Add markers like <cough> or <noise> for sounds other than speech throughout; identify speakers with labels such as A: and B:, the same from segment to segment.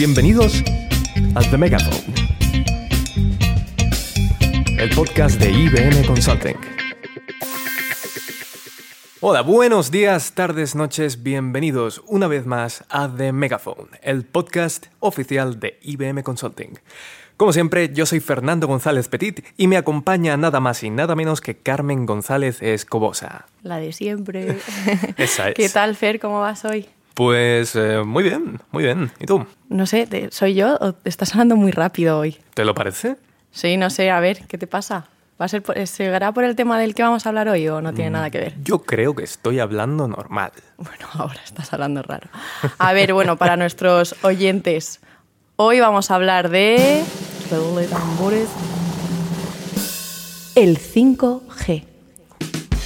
A: Bienvenidos a The Megaphone, el podcast de IBM Consulting. Hola, buenos días, tardes, noches, bienvenidos una vez más a The Megaphone, el podcast oficial de IBM Consulting. Como siempre, yo soy Fernando González Petit y me acompaña nada más y nada menos que Carmen González Escobosa.
B: La de siempre. <laughs>
A: Esa es.
B: ¿Qué tal, Fer? ¿Cómo vas hoy?
A: Pues eh, muy bien, muy bien. ¿Y tú?
B: No sé, ¿te- ¿soy yo o te estás hablando muy rápido hoy?
A: ¿Te lo parece?
B: Sí, no sé, a ver, ¿qué te pasa? ¿Va a ser por, ¿Será por el tema del que vamos a hablar hoy o no tiene nada que ver?
A: Yo creo que estoy hablando normal.
B: Bueno, <laughs> ahora estás hablando raro. A ver, bueno, para nuestros oyentes, hoy vamos a hablar de... redoble de tambores. El 5G.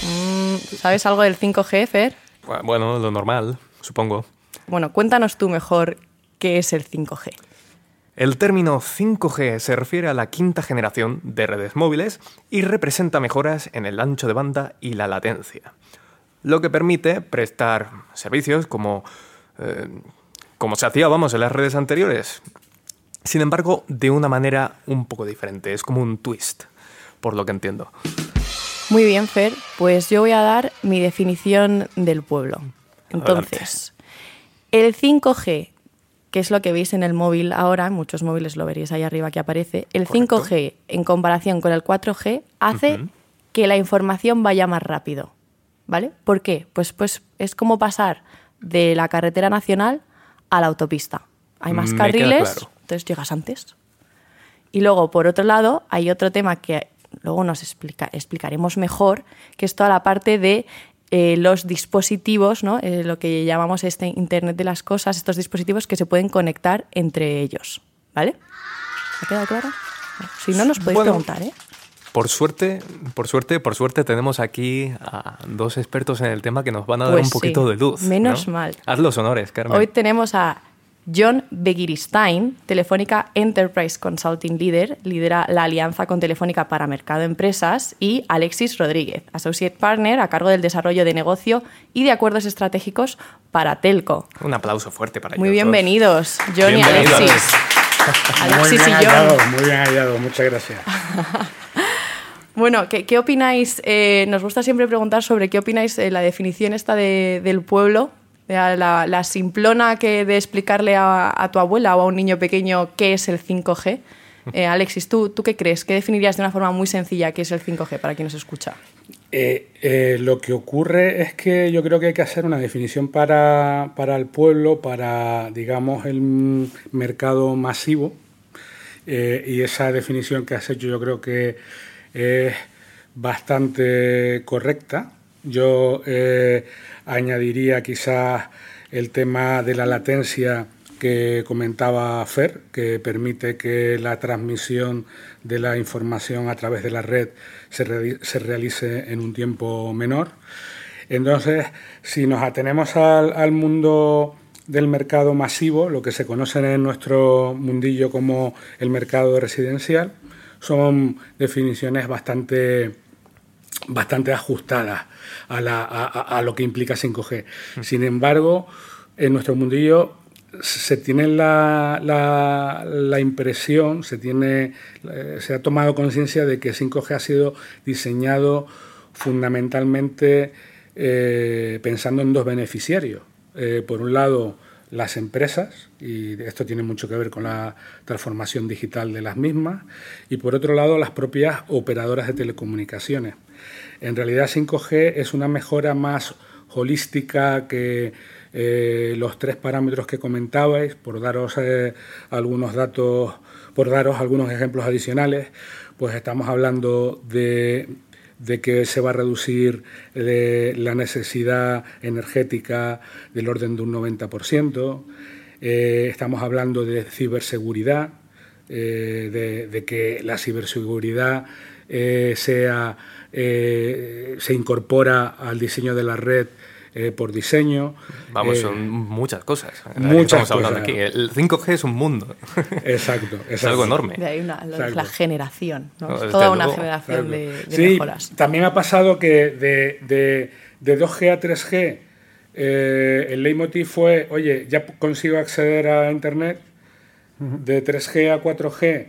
B: Mm, ¿Sabes algo del 5G, Fer?
A: Bueno, lo normal, supongo.
B: Bueno, cuéntanos tú mejor qué es el 5G.
A: El término 5G se refiere a la quinta generación de redes móviles y representa mejoras en el ancho de banda y la latencia, lo que permite prestar servicios como, eh, como se hacía, vamos, en las redes anteriores. Sin embargo, de una manera un poco diferente, es como un twist, por lo que entiendo.
B: Muy bien, Fer. Pues yo voy a dar mi definición del pueblo. Entonces, el 5G, que es lo que veis en el móvil ahora, muchos móviles lo veréis ahí arriba que aparece, el
A: Correcto.
B: 5G en comparación con el 4G hace que la información vaya más rápido. ¿Vale? ¿Por qué? Pues, pues es como pasar de la carretera nacional a la autopista. Hay más
A: Me queda
B: carriles,
A: claro.
B: entonces llegas antes. Y luego, por otro lado, hay otro tema que luego nos explica- explicaremos mejor, que es toda la parte de eh, los dispositivos, ¿no? Eh, lo que llamamos este Internet de las Cosas, estos dispositivos que se pueden conectar entre ellos. ¿Vale? ¿Ha quedado claro? Si no, nos podéis
A: Bueno.
B: preguntar, ¿eh?
A: Por suerte, por suerte, por suerte tenemos aquí a dos expertos en el tema que nos van a dar
B: Pues
A: un poquito
B: sí,
A: de luz.
B: menos
A: ¿no?
B: mal.
A: Haz los honores, Carmen.
B: Hoy tenemos a John Begiristain, Telefónica Enterprise Consulting Leader, lidera la alianza con Telefónica para Mercado Empresas, y Alexis Rodríguez, Associate Partner a cargo del desarrollo de negocio y de acuerdos estratégicos para Telco.
A: Un aplauso fuerte para
B: Muy
A: ellos dos.
B: bienvenidos, John y
A: Bienvenidos.
B: Alexis. <laughs>
C: Muy
B: Alexis
C: bien
B: y
C: hallado,
B: John.
C: muy bien hallado, muchas gracias. <laughs>
B: Bueno, ¿qué, qué opináis? Eh, nos gusta siempre preguntar sobre qué opináis de la definición esta de- del pueblo, la, la simplona que de explicarle a, a tu abuela o a un niño pequeño qué es el 5G. Eh, <laughs> Alexis, ¿tú, ¿tú qué crees? ¿Qué definirías de una forma muy sencilla qué es el 5G para quien nos escucha?
C: Eh, eh, lo que ocurre es que yo creo que hay que hacer una definición para, para el pueblo, para, digamos, el mercado masivo. Eh, y esa definición que has hecho yo creo que es bastante correcta. Yo eh, añadiría quizás el tema de la latencia que comentaba Fer, que permite que la transmisión de la información a través de la red se, re- se realice en un tiempo menor. Entonces, si nos atenemos al mundo del mercado masivo, lo que se conoce en nuestro mundillo como el mercado residencial, son definiciones bastante bastante ajustadas a, la- a- lo que implica 5G. Sin embargo, en nuestro mundillo se tiene la impresión, se, tiene, eh, se ha tomado conciencia de que 5G ha sido diseñado fundamentalmente eh, pensando en dos beneficiarios. Eh, por un lado, las empresas, y esto tiene mucho que ver con la transformación digital de las mismas, y por otro lado, las propias operadoras de telecomunicaciones. En realidad 5G es una mejora más holística que eh, los tres parámetros que comentabais, por daros eh, algunos datos, por daros algunos ejemplos adicionales, pues estamos hablando de, de que se va a reducir eh, la necesidad energética del orden de un 90%, eh, estamos hablando de ciberseguridad, eh, de, de que la ciberseguridad sea, se incorpora al diseño de la red eh, por diseño.
A: Vamos,
C: Eh,
A: son muchas cosas.
C: muchas
A: estamos hablando
C: cosas.
A: aquí. El 5G es un mundo.
C: Exacto, <laughs>
A: es algo enorme.
B: De ahí una, lo la generación, ¿no?
A: No,
B: Es
A: desde
B: toda una
A: luego.
B: generación de, de
C: sí,
B: mejoras.
C: también ha pasado que de, de- de 2G a 3G eh, el leitmotiv fue, oye, ya consigo acceder a Internet, de 3G a 4G,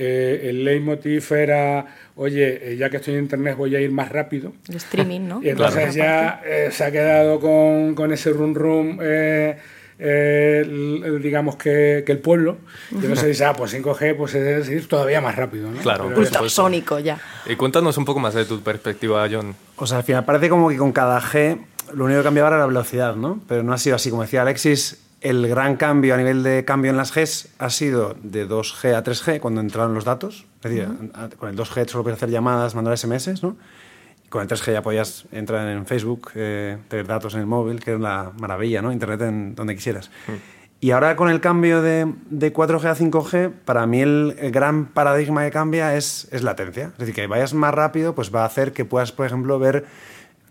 C: eh, el leitmotiv era, oye, eh, ya que estoy en internet voy a ir más rápido.
B: El streaming, ¿no? <laughs>
C: Y entonces ya eh, se ha quedado con, con ese rum rum, eh, eh, digamos que, que el pueblo. Y entonces dice, ah, pues 5G pues es ir todavía más rápido, ¿no?
A: Claro.
C: Pero-
A: Por supuesto.
B: Ultrasónico ya.
A: Y cuéntanos un poco más de tu perspectiva, John.
D: O sea, al final parece como que con cada G lo único que cambiaba era la velocidad, ¿no? Pero no ha sido así. Como decía Alexis, el gran cambio a nivel de cambio en las Gs ha sido de 2G a 3G cuando entraron los datos. Es decir, a- con el 2G solo puedes hacer llamadas, mandar SMS, ¿no? Y con el 3G ya podías entrar en Facebook, eh, tener datos en el móvil, que es la maravilla, ¿no? Internet en donde quisieras. Y ahora con el cambio de, de 4G a 5G, para mí el, el gran paradigma que cambia es, es latencia. Es decir, que vayas más rápido, pues va a hacer que puedas, por ejemplo, ver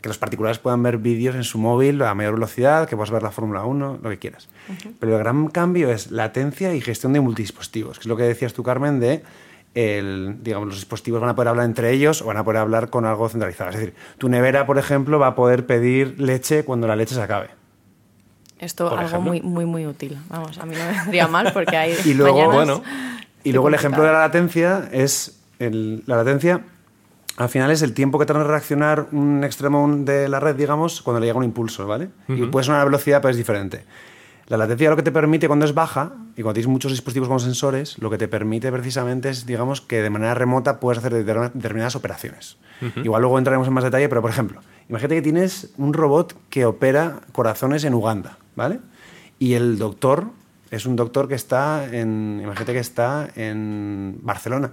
D: que los particulares puedan ver vídeos en su móvil a mayor velocidad, que puedas ver la Fórmula 1, lo que quieras. Pero el gran cambio es latencia y gestión de multidispositivos, que es lo que decías tú, Carmen, de el, digamos, los dispositivos van a poder hablar entre ellos o van a poder hablar con algo centralizado. Es decir, tu nevera, por ejemplo, va a poder pedir leche cuando la leche se acabe.
B: Esto
A: Por
B: algo
A: ejemplo.
B: muy, muy, muy útil. Vamos, a mí no me vendría mal porque hay <laughs>
D: Y luego,
A: bueno,
D: Y luego el ejemplo de la latencia es el- la latencia al final es el tiempo que tarda en reaccionar un extremo de la red, digamos, cuando le llega un impulso, ¿vale? Y puede ser una velocidad, pero es diferente. La latencia lo que te permite cuando es baja y cuando tienes muchos dispositivos con sensores, lo que te permite precisamente es, digamos, que de manera remota puedes hacer determin- determinadas operaciones. Igual luego entraremos en más detalle, pero por ejemplo, imagínate que tienes un robot que opera corazones en Uganda, ¿vale? Y el doctor es un doctor que está en, imagínate que está en Barcelona.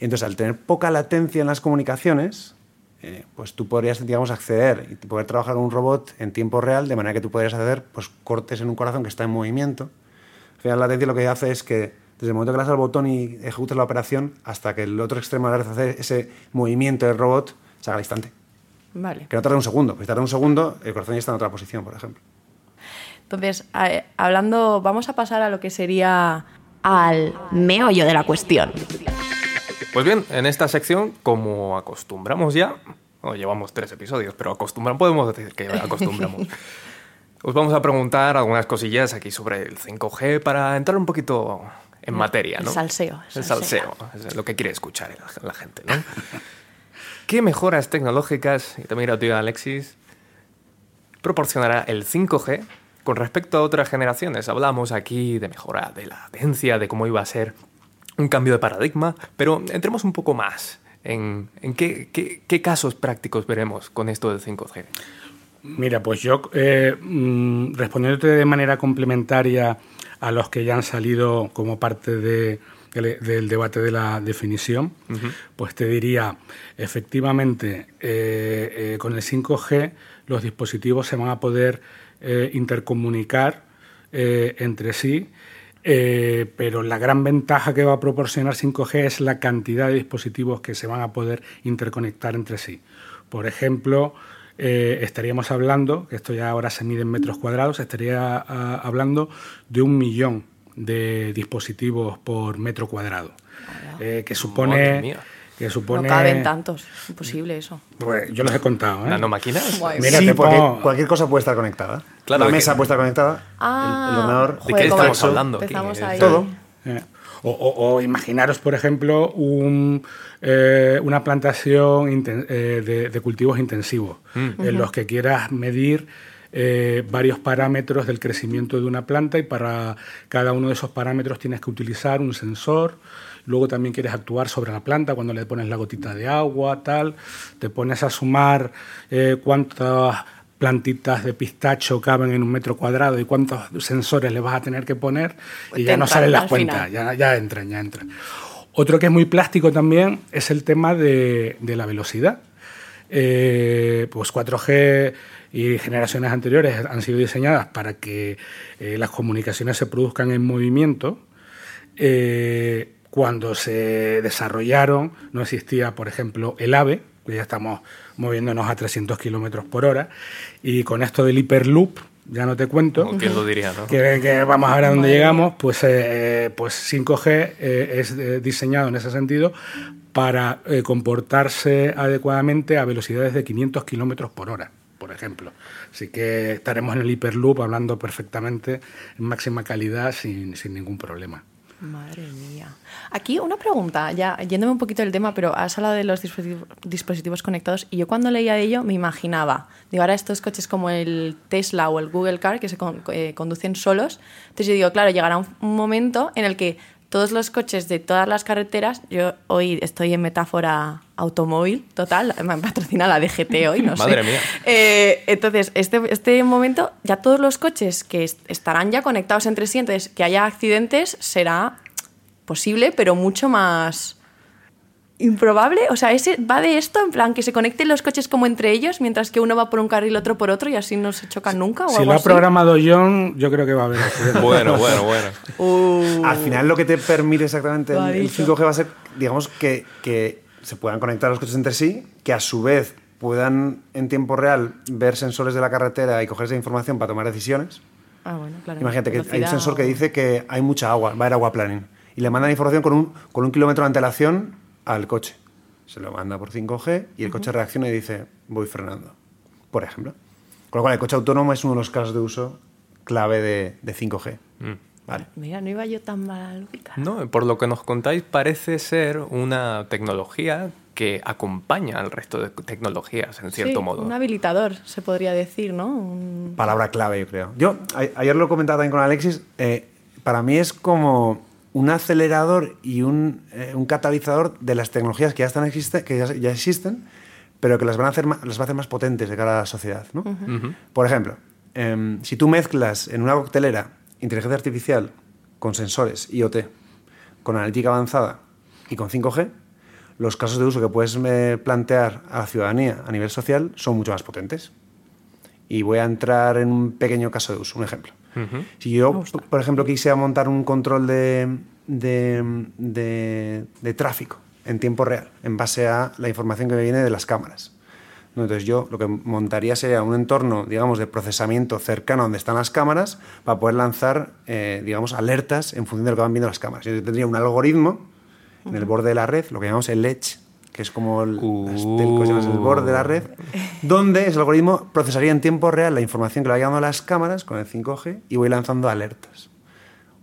D: Entonces, al tener poca latencia en las comunicaciones, eh, pues tú podrías, digamos, acceder y poder trabajar con un robot en tiempo real, de manera que tú podrías hacer pues, cortes en un corazón que está en movimiento. Al final, la latencia lo que hace es que desde el momento que le das al botón y ejecutas la operación, hasta que el otro extremo de la red hace ese movimiento del robot, se haga al instante.
B: Vale.
D: Que no tarda un segundo, porque si tarda un segundo, el corazón ya está en otra posición, por ejemplo.
B: Entonces, a- hablando, vamos a pasar a lo que sería al meollo de la cuestión.
A: Pues bien, en esta sección, como acostumbramos ya, o llevamos tres episodios, pero acostumbramos, podemos decir que acostumbramos. <laughs> Os vamos a preguntar algunas cosillas aquí sobre el 5G para entrar un poquito en materia,
B: el
A: ¿no?
B: salseo, el
A: El
B: salseo.
A: es lo que quiere escuchar la, gente, ¿no? <laughs> ¿Qué mejoras tecnológicas, y también a ti, Alexis, proporcionará el 5G con respecto a otras generaciones? Hablamos aquí de mejora de la latencia, de cómo iba a ser un cambio de paradigma, pero entremos un poco más en, en qué, qué- qué casos prácticos veremos con esto del 5G.
C: Mira, pues yo, eh, mm, respondiéndote de manera complementaria a los que ya han salido como parte de- del, del debate de la definición, pues te diría, efectivamente, eh, eh, con el 5G los dispositivos se van a poder eh, intercomunicar entre sí, eh, pero la gran ventaja que va a proporcionar 5G es la cantidad de dispositivos que se van a poder interconectar entre sí. Por ejemplo, eh, estaríamos hablando, que esto ya ahora se mide en metros cuadrados, estaría ah, hablando de un millón de dispositivos por metro cuadrado, eh, que supone... Que supone
B: No caben tantos. Imposible eso.
C: Pues yo los he contado. ¿eh?
A: ¿Nanomáquinas?
C: Mira,
D: sí, porque cualquier cosa puede estar conectada.
A: Claro,
D: la mesa
A: que-
D: estar conectada,
B: Ah,
D: el, el ordenador.
A: ¿De qué estamos hablando? aquí?
B: Empezamos ahí.
D: Todo.
C: Eh, O, o- o imaginaros, por ejemplo, un, eh, una plantación inten- eh, de, de cultivos intensivos, en los que quieras medir eh, varios parámetros del crecimiento de una planta y para cada uno de esos parámetros tienes que utilizar un sensor. Luego también quieres actuar sobre la planta cuando le pones la gotita de agua, tal. Te pones a sumar eh, cuántas plantitas de pistacho caben en un metro cuadrado y cuántos sensores le vas a tener que poner y ya no salen las cuentas, ya, ya entran, ya entran. Otro que es muy plástico también es el tema de, de la velocidad. Eh, pues 4G y generaciones anteriores han sido diseñadas para que eh, las comunicaciones se produzcan en movimiento. Eh, cuando se desarrollaron no existía, por ejemplo, el AVE, ya estamos moviéndonos a 300 kilómetros por hora, y con esto del hiperloop, ya no te cuento,
A: ¿O ¿Quién lo diría, no?
C: que, que vamos a ver a dónde llegamos, pues, eh, pues 5G eh, es eh, diseñado en ese sentido para eh, comportarse adecuadamente a velocidades de 500 kilómetros por hora, por ejemplo. Así que estaremos en el hiperloop hablando perfectamente en máxima calidad sin, sin ningún problema.
B: Madre mía. Aquí una pregunta, ya yéndome un poquito del tema, pero has hablado de los dispositivos, conectados y yo cuando leía de ello me imaginaba, digo, ahora estos coches como el Tesla o el Google Car que se eh, conducen solos, entonces yo digo, claro, llegará un momento en el que todos los coches de todas las carreteras, yo hoy estoy en metáfora automóvil total, me patrocina la DGT hoy, no <laughs> sé.
A: Madre mía.
B: Eh, entonces, este, este momento, ya todos los coches que est- estarán ya conectados entre sí, entonces que haya accidentes será posible, pero mucho más improbable. O sea, ese va de esto, en plan, que se conecten los coches como entre ellos, mientras que uno va por un carril, otro por otro, y así no se chocan nunca. O
C: Si
B: algo
C: lo ha
B: así.
C: programado John, yo creo que va a haber accidentes.
A: Bueno, bueno, bueno.
B: Uh,
D: Al final lo que te permite exactamente el, el
B: dicho.
D: 5G va a ser, digamos, que, que se puedan conectar los coches entre sí, que a su vez puedan en tiempo real ver sensores de la carretera y coger esa información para tomar decisiones.
B: ah, bueno, claro.
D: Imagínate que hay un sensor que dice que hay mucha agua, va a haber agua planning. Y le mandan información con un, con un kilómetro de antelación al coche. Se lo manda por 5G y el coche reacciona y dice, voy frenando, por ejemplo. Con lo cual, el coche autónomo es uno de los casos de uso clave de, de 5G. Vale.
B: Mira, no iba yo tan mal ubicada.
A: No, por lo que nos contáis, parece ser una tecnología que acompaña al resto de tecnologías, en cierto
B: Sí,
A: modo.
B: Un habilitador, se podría decir, ¿no? Un-
D: Palabra clave, yo creo. Yo a- ayer lo comentaba también con Alexis. eh, para mí es como un acelerador y un, eh, un catalizador de las tecnologías que ya, están existe, que ya, ya existen, pero que las van a hacer más, las va a hacer más potentes de cara a la sociedad. ¿no? Por ejemplo, em, si tú mezclas en una coctelera inteligencia artificial con sensores IoT, con analítica avanzada y con 5G, los casos de uso que puedes eh, plantear a la ciudadanía a nivel social son mucho más potentes. Y voy a entrar en un pequeño caso de uso, un ejemplo. Si yo, por ejemplo, quisiera montar un control de, de, de- de tráfico en tiempo real, en base a la información que me viene de las cámaras. Entonces yo lo que montaría sería un entorno, digamos, de procesamiento cercano a donde están las cámaras para poder lanzar, eh, digamos, alertas en función de lo que van viendo las cámaras. Yo tendría un algoritmo en el borde de la red, lo que llamamos el edge, que es como el, las telcos, llamas el borde de la red, donde ese algoritmo procesaría en tiempo real la información que le va llegando a las cámaras con el 5G y voy lanzando alertas.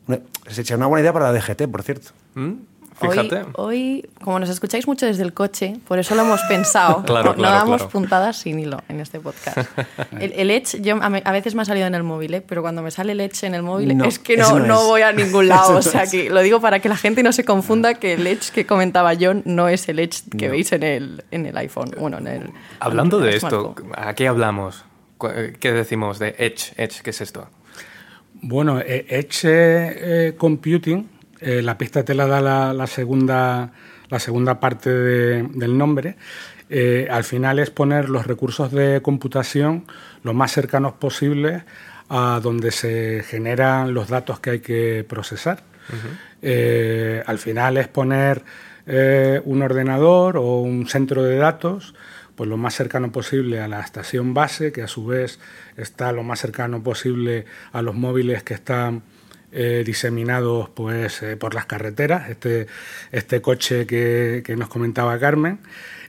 D: Una, se echa una buena idea para la DGT, por cierto.
A: ¿Mm? Fíjate.
B: Hoy, hoy, como nos escucháis mucho desde el coche, por eso lo hemos pensado. <laughs>
A: Claro,
B: no, no
A: claro,
B: damos
A: claro.
B: puntadas sin hilo en este podcast. <laughs> El, el Edge, yo, a, me- a veces me ha salido en el móvil, ¿eh? pero cuando me sale el Edge en el móvil
D: No,
B: es que no,
D: no
B: no
D: es.
B: voy a ningún lado. <laughs> O
D: no
B: sea, que lo digo para que la gente no se confunda que el Edge que comentaba John no es el Edge que
D: No.
B: veis en el, en el iPhone. Bueno, en el.
A: Hablando
B: en el
A: de esto. ¿a qué hablamos? Eh, ¿Qué decimos de Edge? Edge, ¿qué es esto?
C: Bueno, eh, Edge eh, Computing, eh, la pista te la da la, la segunda, la segunda parte de- del nombre. Eh, al final es poner los recursos de computación lo más cercanos posibles a donde se generan los datos que hay que procesar. Eh, al final es poner eh, un ordenador o un centro de datos pues lo más cercano posible a la estación base, que a su vez está lo más cercano posible a los móviles que están eh, diseminados pues, eh, por las carreteras, este, este coche que, que nos comentaba Carmen.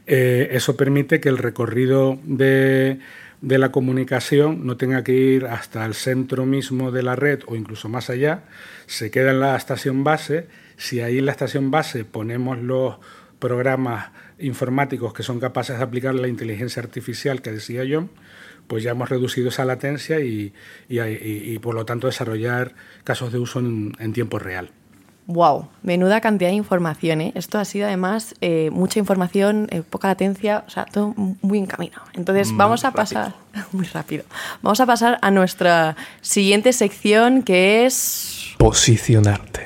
C: Eh, eso permite que el recorrido de, de la comunicación no tenga que ir hasta el centro mismo de la red o incluso más allá, se queda en la estación base. Si ahí en la estación base ponemos los programas informáticos que son capaces de aplicar la inteligencia artificial que decía John, pues ya hemos reducido esa latencia y, y- y- y, por lo tanto desarrollar casos de uso en, en tiempo real.
B: Wow, menuda cantidad de información, ¿eh? Esto ha sido además eh, mucha información, eh, poca latencia, o sea, todo muy encaminado. Entonces vamos a pasar, <laughs> muy rápido, vamos a pasar a nuestra siguiente sección que es...
A: Posicionarte.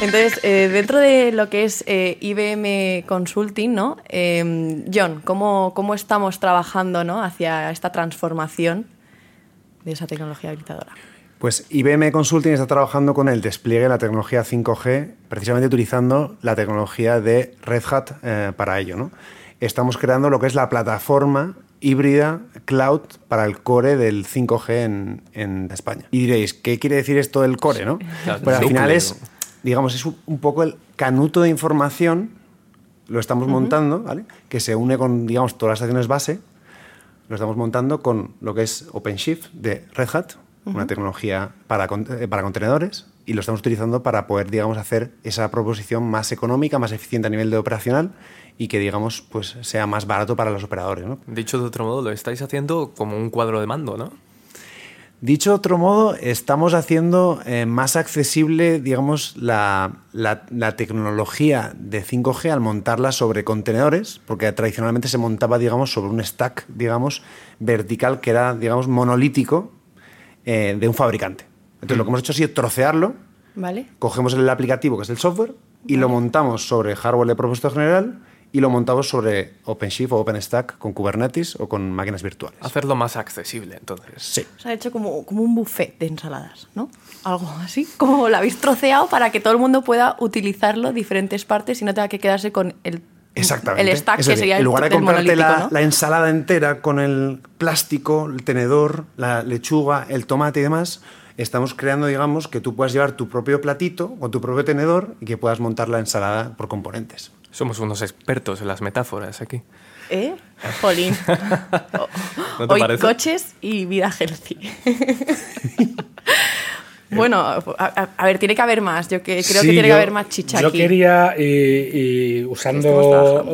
B: Entonces, eh, dentro de lo que es eh, IBM Consulting, ¿no? Eh, John, ¿cómo, ¿cómo estamos trabajando ¿no? hacia esta transformación de esa tecnología habilitadora?
D: Pues IBM Consulting está trabajando con el despliegue de la tecnología 5G, precisamente utilizando la tecnología de Red Hat eh, para ello. ¿no? Estamos creando lo que es la plataforma híbrida cloud para el core del 5G en, en España. Y diréis, ¿qué quiere decir esto del core? ¿no? Pues al final es, digamos, es un- poco el canuto de información, lo estamos montando, ¿vale? que se une con, digamos, todas las estaciones base, lo estamos montando con lo que es OpenShift de Red Hat, una tecnología para, eh, para contenedores, y lo estamos utilizando para poder, digamos, hacer esa proposición más económica, más eficiente a nivel de operacional y que, digamos, pues sea más barato para los operadores. ¿no?
A: Dicho de otro modo, lo estáis haciendo como un cuadro de mando, ¿no?
D: Dicho de otro modo, estamos haciendo eh, más accesible, digamos, la, la- la tecnología de 5G al montarla sobre contenedores, porque tradicionalmente se montaba, digamos, sobre un stack, digamos, vertical que era, digamos, monolítico eh, de un fabricante. Entonces, lo que hemos hecho ha sido trocearlo,
B: ¿Vale?
D: cogemos el aplicativo, que es el software, y lo montamos sobre hardware de propósito general y lo montamos sobre OpenShift o OpenStack con Kubernetes o con máquinas virtuales.
A: Hacerlo más accesible, entonces.
D: Sí.
B: Se ha hecho como, como un buffet de ensaladas, ¿no? Algo así. Como lo habéis troceado para que todo el mundo pueda utilizarlo diferentes partes y no tenga que quedarse con el,
D: Exactamente.
B: el stack
D: Es
B: que
D: decir,
B: sería
D: en
B: el
D: lugar de comprarte la,
B: ¿no?
D: la ensalada entera con el plástico, el tenedor, la lechuga, el tomate y demás, estamos creando, digamos, que tú puedas llevar tu propio platito con tu propio tenedor y que puedas montar la ensalada por componentes.
A: Somos unos expertos en las metáforas aquí.
B: ¿Eh? Jolín. <laughs>
A: ¿No te
B: Hoy
A: parece?
B: coches y vida healthy. bueno, a, ver, tiene que haber más. Yo que, creo
C: Sí,
B: que tiene que haber más chicha
C: Yo
B: aquí.
C: quería, y, y usando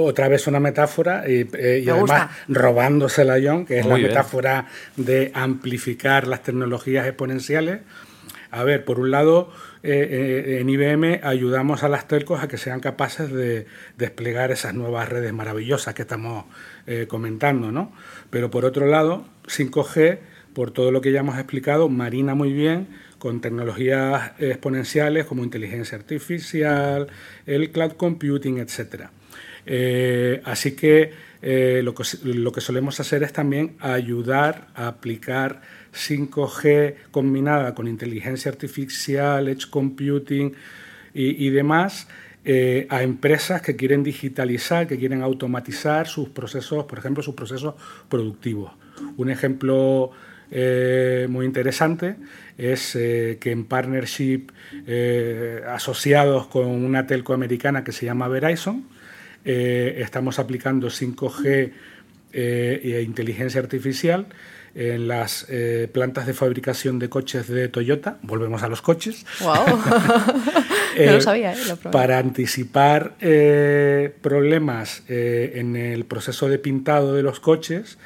C: otra vez una metáfora, y, eh, y
B: Me
C: además
B: gusta.
C: robándosela a John, que es
A: Muy
C: la
A: bien.
C: metáfora de amplificar las tecnologías exponenciales. A ver, por un lado, eh, eh, en IBM ayudamos a las telcos a que sean capaces de desplegar esas nuevas redes maravillosas que estamos eh, comentando, ¿no? Pero por otro lado, 5G, por todo lo que ya hemos explicado, marina muy bien con tecnologías exponenciales como inteligencia artificial, el cloud computing, etcétera. Así que lo que solemos hacer es también ayudar a aplicar 5G combinada con inteligencia artificial, edge computing y, demás eh, a empresas que quieren digitalizar, que quieren automatizar sus procesos, por ejemplo, sus procesos productivos. Un ejemplo eh, muy interesante es eh, que en partnership asociados con una telco americana que se llama Verizon, estamos aplicando 5G eh, e inteligencia artificial en las eh, plantas de fabricación de coches de Toyota. Volvemos a los coches.
B: Wow. <laughs> <laughs> no
C: Eh,
B: lo sabía, ¿eh? Lo
C: para anticipar eh, problemas eh, en el proceso de pintado de los coches,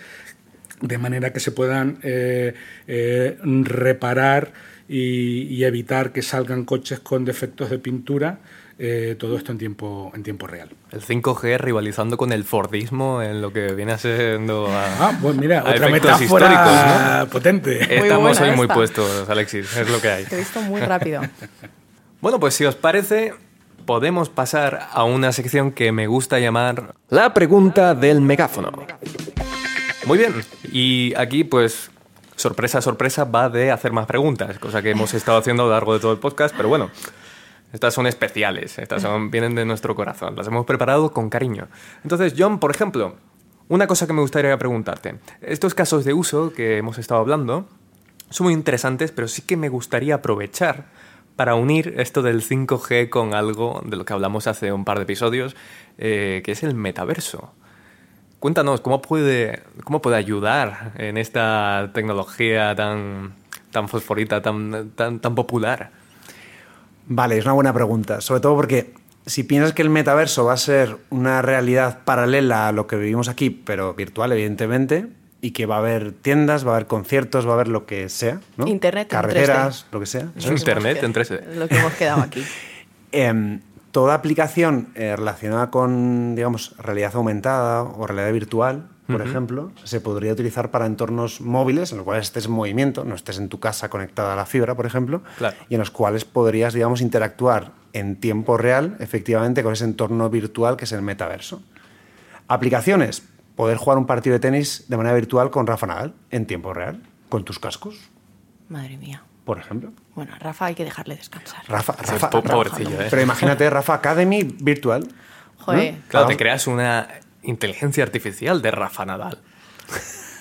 C: de manera que se puedan eh, eh, reparar y, y evitar que salgan coches con defectos de pintura, eh, todo esto en tiempo, en tiempo real.
A: El 5G rivalizando con el Fordismo en lo que viene siendo a,
C: Ah, pues mira,
A: a
C: otra
A: efectos
C: metáfora
A: históricos, ¿no?
C: potente.
A: Estamos hoy muy puestos, Alexis, es lo que hay.
B: Te he visto muy rápido. <laughs>
A: Bueno, pues si os parece, podemos pasar a una sección que me gusta llamar La pregunta del megáfono. Muy bien, y aquí pues sorpresa, sorpresa va de hacer más preguntas, cosa que hemos estado haciendo a lo largo de todo el podcast, pero bueno, estas son especiales, estas son, vienen de nuestro corazón, las hemos preparado con cariño. Entonces, John, por ejemplo, una cosa que me gustaría preguntarte, estos casos de uso que hemos estado hablando son muy interesantes, pero sí que me gustaría aprovechar para unir esto del 5G con algo de lo que hablamos hace un par de episodios, eh, que es el metaverso. Cuéntanos, ¿cómo puede, cómo puede ayudar en esta tecnología tan, tan fosforita, tan, tan, tan popular?
D: Vale, es una buena pregunta. Sobre todo porque si piensas que el metaverso va a ser una realidad paralela a lo que vivimos aquí, pero virtual, evidentemente, y que va a haber tiendas, va a haber conciertos, va a haber lo que sea, ¿no?
B: Internet en
D: Carreteras, lo que sea.
B: Es lo que
A: Internet en
B: qued-
A: 3D.
B: Lo que hemos quedado aquí. <laughs>
D: Em, toda aplicación eh, relacionada con, digamos, realidad aumentada o realidad virtual, por ejemplo, se podría utilizar para entornos móviles en los cuales estés en movimiento, no estés en tu casa conectada a la fibra, por ejemplo,
A: Claro.
D: y en los cuales podrías, digamos, interactuar en tiempo real, efectivamente, con ese entorno virtual que es el metaverso. Aplicaciones, poder jugar un partido de tenis de manera virtual con Rafa Nadal en tiempo real, con tus cascos,
B: Madre mía.
D: por ejemplo.
B: Bueno, a Rafa hay que dejarle descansar.
D: Rafa, Rafa, Rafa-
A: pobrecillo, ¿eh?
D: Pero imagínate, Rafa Academy virtual.
B: Joder.
A: Claro,
D: Ah.
A: te creas una inteligencia artificial de Rafa Nadal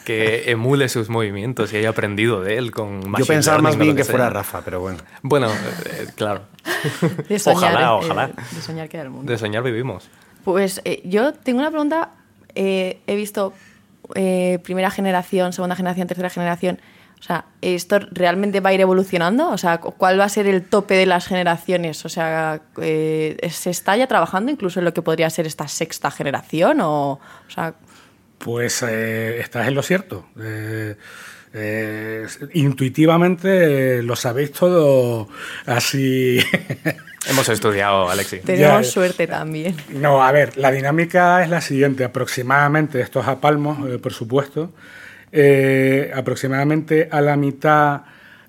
A: que emule sus movimientos y haya aprendido de él con
D: Yo
A: machine
D: pensaba
A: learning
D: más bien que
A: sea.
D: fuera Rafa, pero bueno.
A: Bueno, eh, claro.
B: De <laughs> soñar,
A: Ojalá,
B: eh,
A: ojalá.
B: De soñar queda el mundo.
A: De soñar vivimos.
B: Pues eh, yo tengo una pregunta. Eh, he visto eh, primera generación, segunda generación, tercera generación. O sea, ¿esto realmente va a ir evolucionando? O sea, ¿cuál va a ser el tope de las generaciones? O sea, eh, ¿se está ya trabajando incluso en lo que podría ser esta sexta generación? O, o sea,
C: pues eh, estás en lo cierto. Eh, eh, intuitivamente lo sabéis todo así. <laughs>
A: Hemos estudiado, Alexi.
B: Tenemos suerte también.
C: No, a ver, la dinámica es la siguiente. Aproximadamente, estos a palmos, por supuesto, aproximadamente a la mitad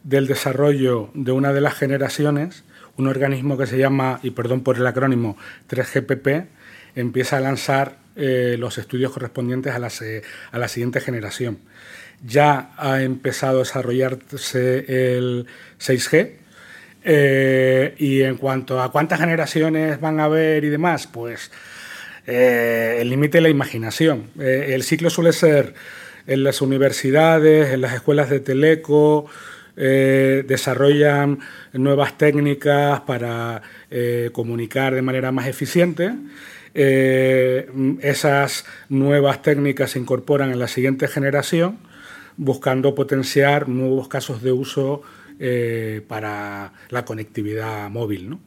C: del desarrollo de una de las generaciones, un organismo que se llama, y perdón por el acrónimo, 3GPP, empieza a lanzar eh, los estudios correspondientes a la, a la siguiente generación. Ya ha empezado a desarrollarse el 6G, eh, y en cuanto a cuántas generaciones van a haber y demás, pues eh, el límite de la imaginación. el ciclo suele ser en las universidades, en las escuelas de teleco, desarrollan nuevas técnicas para comunicar de manera más eficiente eh, esas nuevas técnicas se incorporan en la siguiente generación, buscando potenciar nuevos casos de uso eh, para la conectividad móvil. ¿no?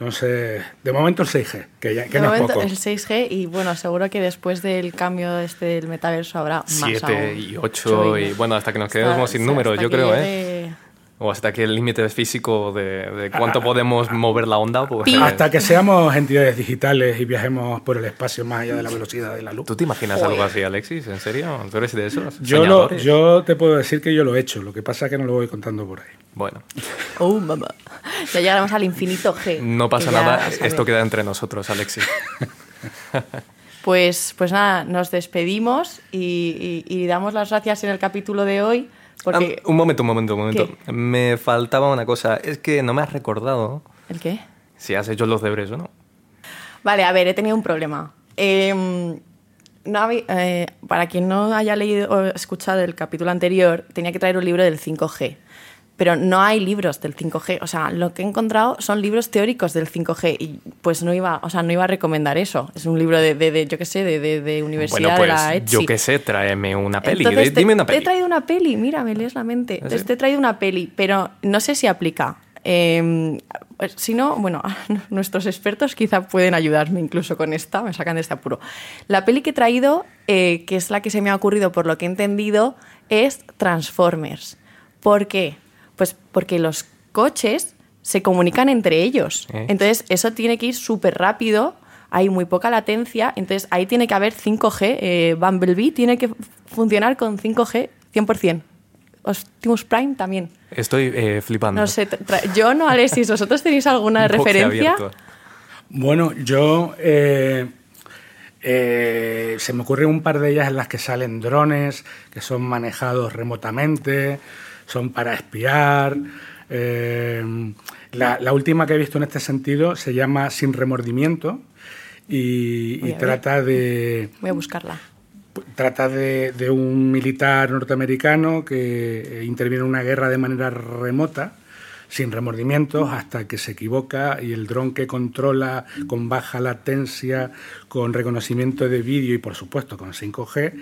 C: Entonces, de momento el 6G, que, ya, que no es poco.
B: el 6G y bueno, seguro que después del cambio este del metaverso habrá más
A: 7 y 8 y, bueno, hasta que nos quedemos sin números, yo creo, ¿eh? O hasta que el límite físico de, cuánto podemos mover la onda. Pues,
C: hasta que seamos entidades digitales y viajemos por el espacio más allá de la velocidad de la luz.
A: ¿Tú te imaginas algo así, Alexis? ¿En serio? ¿Tú eres de esos?
C: Yo, yo te puedo decir que yo lo he hecho. Lo que pasa es que no lo voy contando por ahí.
A: Bueno.
B: Oh, mamá. Ya llegaremos al infinito G.
A: No pasa nada. Esto queda entre nosotros, Alexis. <laughs>
B: Pues, pues nada, nos despedimos y damos las gracias en el capítulo de hoy
A: un momento, un momento, un momento. Me faltaba una cosa. Es que no me has recordado.
B: ¿El qué?
A: Si has hecho los deberes o no.
B: Vale, a ver, he tenido un problema. Em, no eh, para quien no haya leído o escuchado el capítulo anterior, tenía que traer un libro del 5G pero no hay libros del 5G. O sea, lo que he encontrado son libros teóricos del 5G y pues no iba, o sea, no iba a recomendar eso. Es un libro de, de, yo qué sé, de, de, universidad
A: bueno, pues,
B: de la
A: Yo qué sé, tráeme una peli. Dime una peli.
B: Te he traído una peli, mira, me lees la mente. ¿Ah, te he traído una peli, pero no sé si aplica. Em, pues, si no, bueno, <laughs> nuestros expertos quizá pueden ayudarme incluso con esta, me sacan de este apuro. La peli que he traído, eh, que es la que se me ha ocurrido por lo que he entendido, es Transformers. ¿Por qué? Pues porque los coches se comunican entre ellos. Eh. Entonces, eso tiene que ir súper rápido, hay muy poca latencia, entonces ahí tiene que haber 5G. Eh, Bumblebee tiene que funcionar con 5G 100%. Optimus Prime también.
A: Estoy eh, flipando.
B: No sé, yo no, Alexis, ¿vosotros tenéis alguna <laughs> referencia?
C: Bueno, yo... se me ocurre un par de ellas en las que salen drones que son manejados remotamente son para espiar. Eh, la, última que he visto en este sentido se llama Sin remordimiento y, trata de...
B: Voy a buscarla.
C: Trata de, de, un militar norteamericano que interviene en una guerra de manera remota, sin remordimientos, hasta que se equivoca y el dron que controla con baja latencia, con reconocimiento de vídeo y por supuesto con 5G,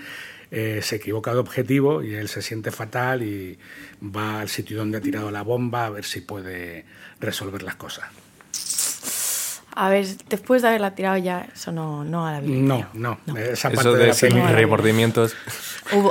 C: eh, se equivoca de objetivo y él se siente fatal y va al sitio donde ha tirado la bomba a ver si puede resolver las cosas.
B: A ver, después de haberla tirado ya, eso no, no a la vida.
C: No, no, Esa
A: parte de, de remordimientos.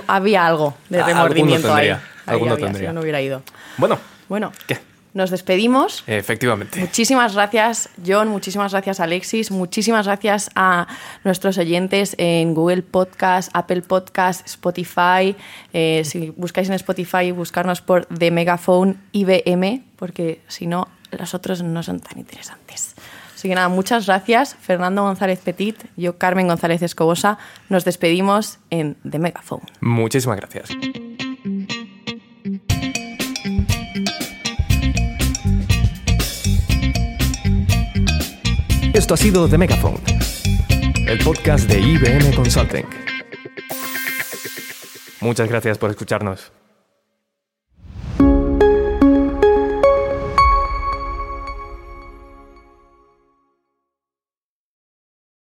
B: había algo de ah, remordimiento ahí.
A: Alguno tendría.
B: Si no hubiera ido.
A: Bueno.
B: Bueno. ¿Qué? Nos despedimos.
A: Efectivamente.
B: Muchísimas gracias, John. Muchísimas gracias, Alexis. Muchísimas gracias a nuestros oyentes en Google Podcast, Apple Podcast, Spotify. Eh, si buscáis en Spotify, buscarnos por The Megaphone IBM, porque si no, los otros no son tan interesantes. Así que nada, muchas gracias. Fernando González Petit, yo Carmen González Escobosa. Nos despedimos en The Megaphone.
A: Muchísimas gracias. Esto ha sido The Megaphone, el podcast de IBM Consulting. Muchas gracias por escucharnos.